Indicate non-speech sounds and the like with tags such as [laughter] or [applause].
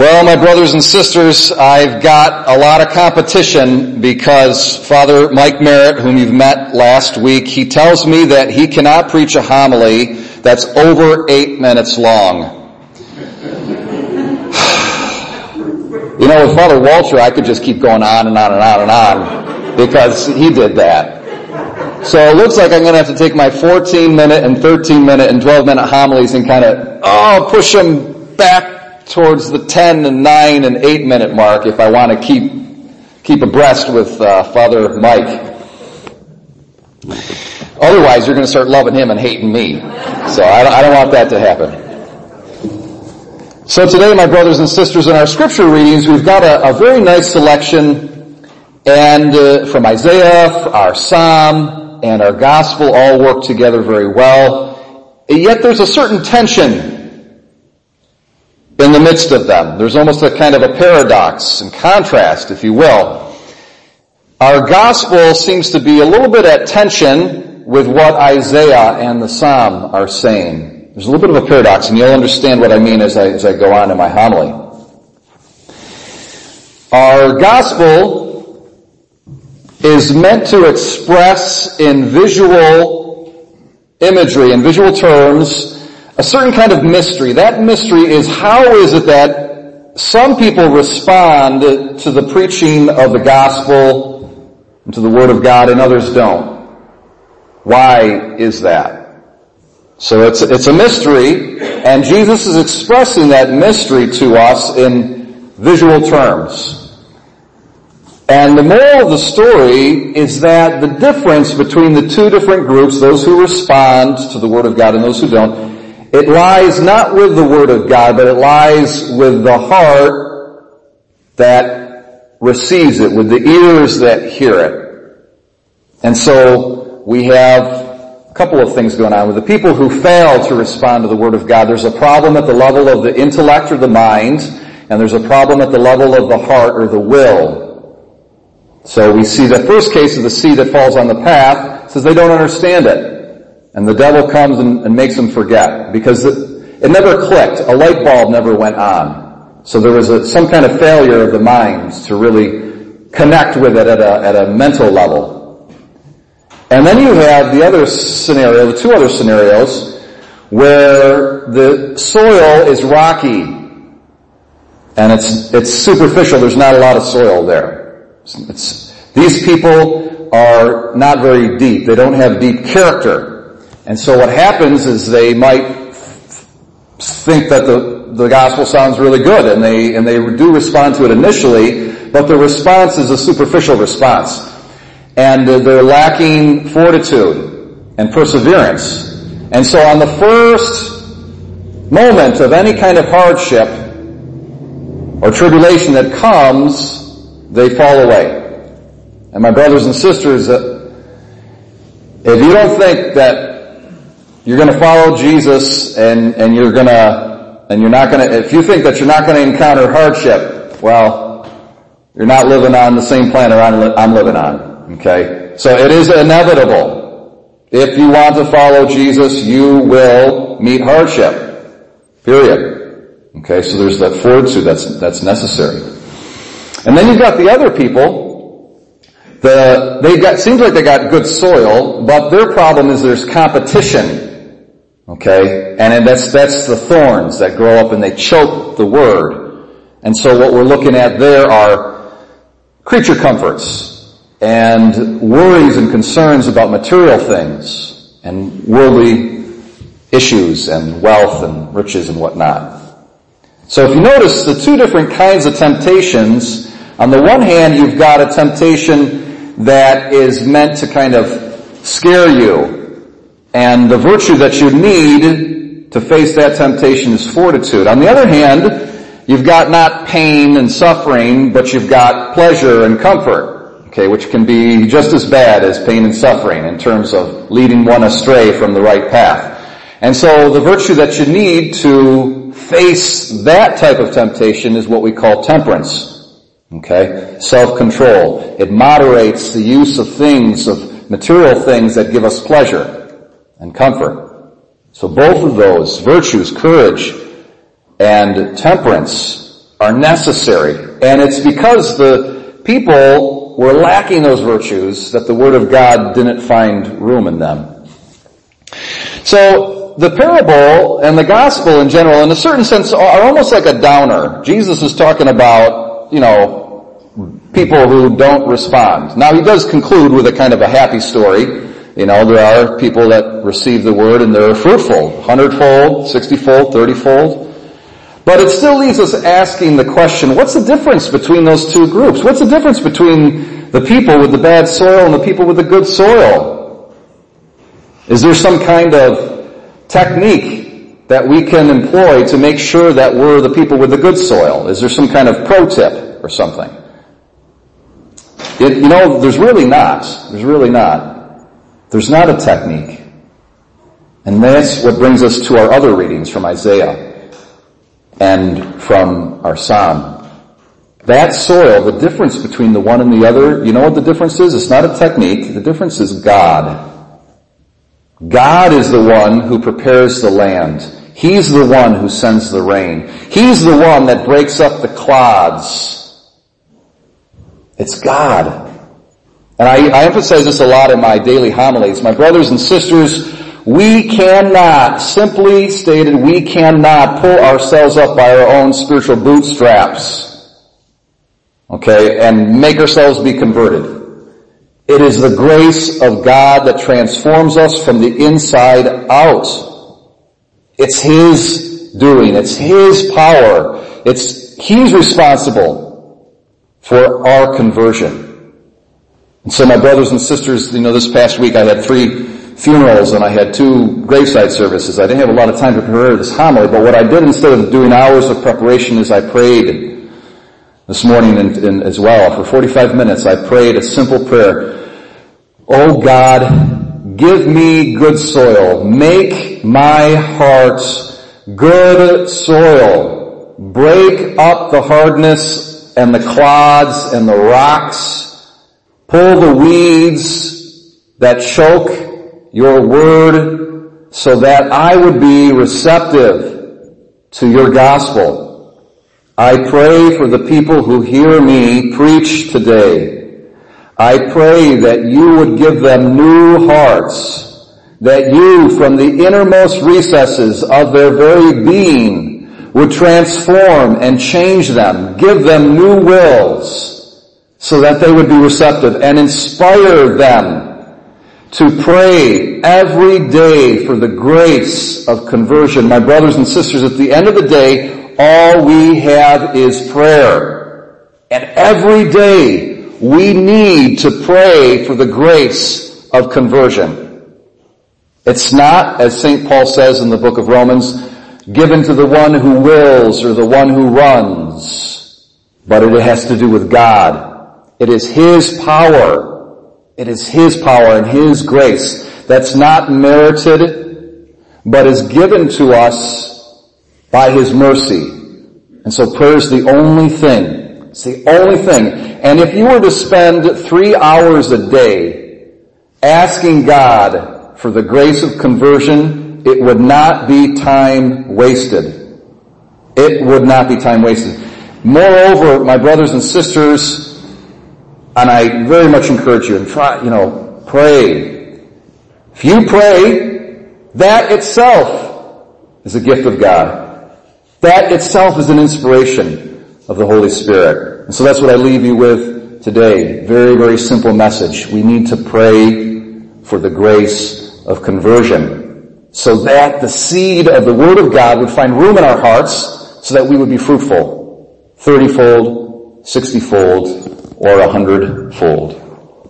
Well, my brothers and sisters, I've got a lot of competition because Father Mike Merritt, whom you've met last week, he tells me that he cannot preach a homily that's over eight minutes long. [sighs] you know, with Father Walter, I could just keep going on and on and on and on because he did that. So it looks like I'm going to have to take my 14 minute and 13 minute and 12 minute homilies and kind of, oh, push them back towards the 10 and 9 and 8 minute mark if I want to keep, keep abreast with uh, Father Mike. Otherwise, you're going to start loving him and hating me. So I don't, I don't want that to happen. So today, my brothers and sisters, in our scripture readings, we've got a, a very nice selection and uh, from Isaiah, our Psalm, and our Gospel all work together very well. Yet there's a certain tension in the midst of them. There's almost a kind of a paradox and contrast, if you will. Our gospel seems to be a little bit at tension with what Isaiah and the Psalm are saying. There's a little bit of a paradox, and you'll understand what I mean as I, as I go on in my homily. Our gospel is meant to express in visual imagery, in visual terms, a certain kind of mystery. That mystery is how is it that some people respond to the preaching of the gospel and to the word of God and others don't? Why is that? So it's, it's a mystery and Jesus is expressing that mystery to us in visual terms. And the moral of the story is that the difference between the two different groups, those who respond to the Word of God and those who don't, it lies not with the Word of God, but it lies with the heart that receives it, with the ears that hear it. And so we have a couple of things going on. With the people who fail to respond to the Word of God, there's a problem at the level of the intellect or the mind, and there's a problem at the level of the heart or the will. So we see the first case of the seed that falls on the path says they don't understand it. And the devil comes and, and makes them forget because it, it, never clicked. A light bulb never went on. So there was a, some kind of failure of the minds to really connect with it at a, at a mental level. And then you have the other scenario, the two other scenarios, where the soil is rocky and it's, it's superficial. There's not a lot of soil there. It's, it's, these people are not very deep. They don't have deep character. And so what happens is they might think that the, the gospel sounds really good and they, and they do respond to it initially, but the response is a superficial response. And they're lacking fortitude and perseverance. And so on the first moment of any kind of hardship or tribulation that comes, they fall away. And my brothers and sisters, uh, if you don't think that you're going to follow Jesus and, and you're going to, and you're not going to, if you think that you're not going to encounter hardship, well, you're not living on the same planet I'm living on. Okay? So it is inevitable. If you want to follow Jesus, you will meet hardship. Period. Okay, so there's that fortitude that's, that's necessary. And then you've got the other people the, they got, seems like they got good soil, but their problem is there's competition Okay? And that's, that's the thorns that grow up and they choke the word. And so what we're looking at there are creature comforts and worries and concerns about material things and worldly issues and wealth and riches and whatnot. So if you notice the two different kinds of temptations, on the one hand you've got a temptation that is meant to kind of scare you and the virtue that you need to face that temptation is fortitude. On the other hand, you've got not pain and suffering, but you've got pleasure and comfort, okay, which can be just as bad as pain and suffering in terms of leading one astray from the right path. And so the virtue that you need to face that type of temptation is what we call temperance. Okay? Self-control. It moderates the use of things, of material things that give us pleasure and comfort. So both of those virtues, courage and temperance, are necessary. And it's because the people were lacking those virtues that the Word of God didn't find room in them. So the parable and the gospel in general, in a certain sense, are almost like a downer. Jesus is talking about, you know, people who don't respond. Now he does conclude with a kind of a happy story. You know, there are people that receive the word and they're fruitful, hundredfold, sixtyfold, thirtyfold. But it still leaves us asking the question, what's the difference between those two groups? What's the difference between the people with the bad soil and the people with the good soil? Is there some kind of technique that we can employ to make sure that we're the people with the good soil? Is there some kind of pro tip or something? It, you know, there's really not. There's really not. There's not a technique. And that's what brings us to our other readings from Isaiah and from our Psalm. That soil, the difference between the one and the other, you know what the difference is? It's not a technique. The difference is God. God is the one who prepares the land. He's the one who sends the rain. He's the one that breaks up the clods it's God. And I, I emphasize this a lot in my daily homilies. My brothers and sisters, we cannot, simply stated, we cannot pull ourselves up by our own spiritual bootstraps. Okay, and make ourselves be converted. It is the grace of God that transforms us from the inside out. It's His doing. It's His power. It's, He's responsible for our conversion. And so my brothers and sisters, you know, this past week I had three funerals and I had two graveside services. I didn't have a lot of time to prepare this homily, but what I did instead of doing hours of preparation is I prayed this morning in, in, as well. For 45 minutes I prayed a simple prayer. Oh God, give me good soil. Make my heart good soil. Break up the hardness and the clods and the rocks. Pull the weeds that choke your word so that I would be receptive to your gospel. I pray for the people who hear me preach today. I pray that you would give them new hearts, that you from the innermost recesses of their very being would transform and change them, give them new wills so that they would be receptive and inspire them to pray every day for the grace of conversion. My brothers and sisters, at the end of the day, all we have is prayer. And every day we need to pray for the grace of conversion. It's not, as St. Paul says in the book of Romans, given to the one who wills or the one who runs, but it has to do with God. It is His power. It is His power and His grace that's not merited, but is given to us by His mercy. And so prayer is the only thing. It's the only thing. And if you were to spend three hours a day asking God for the grace of conversion, it would not be time wasted. It would not be time wasted. Moreover, my brothers and sisters, and I very much encourage you and try, you know, pray. If you pray, that itself is a gift of God. That itself is an inspiration of the Holy Spirit. And so that's what I leave you with today. Very, very simple message. We need to pray for the grace of conversion so that the seed of the Word of God would find room in our hearts so that we would be fruitful, thirtyfold, sixtyfold, or a hundredfold.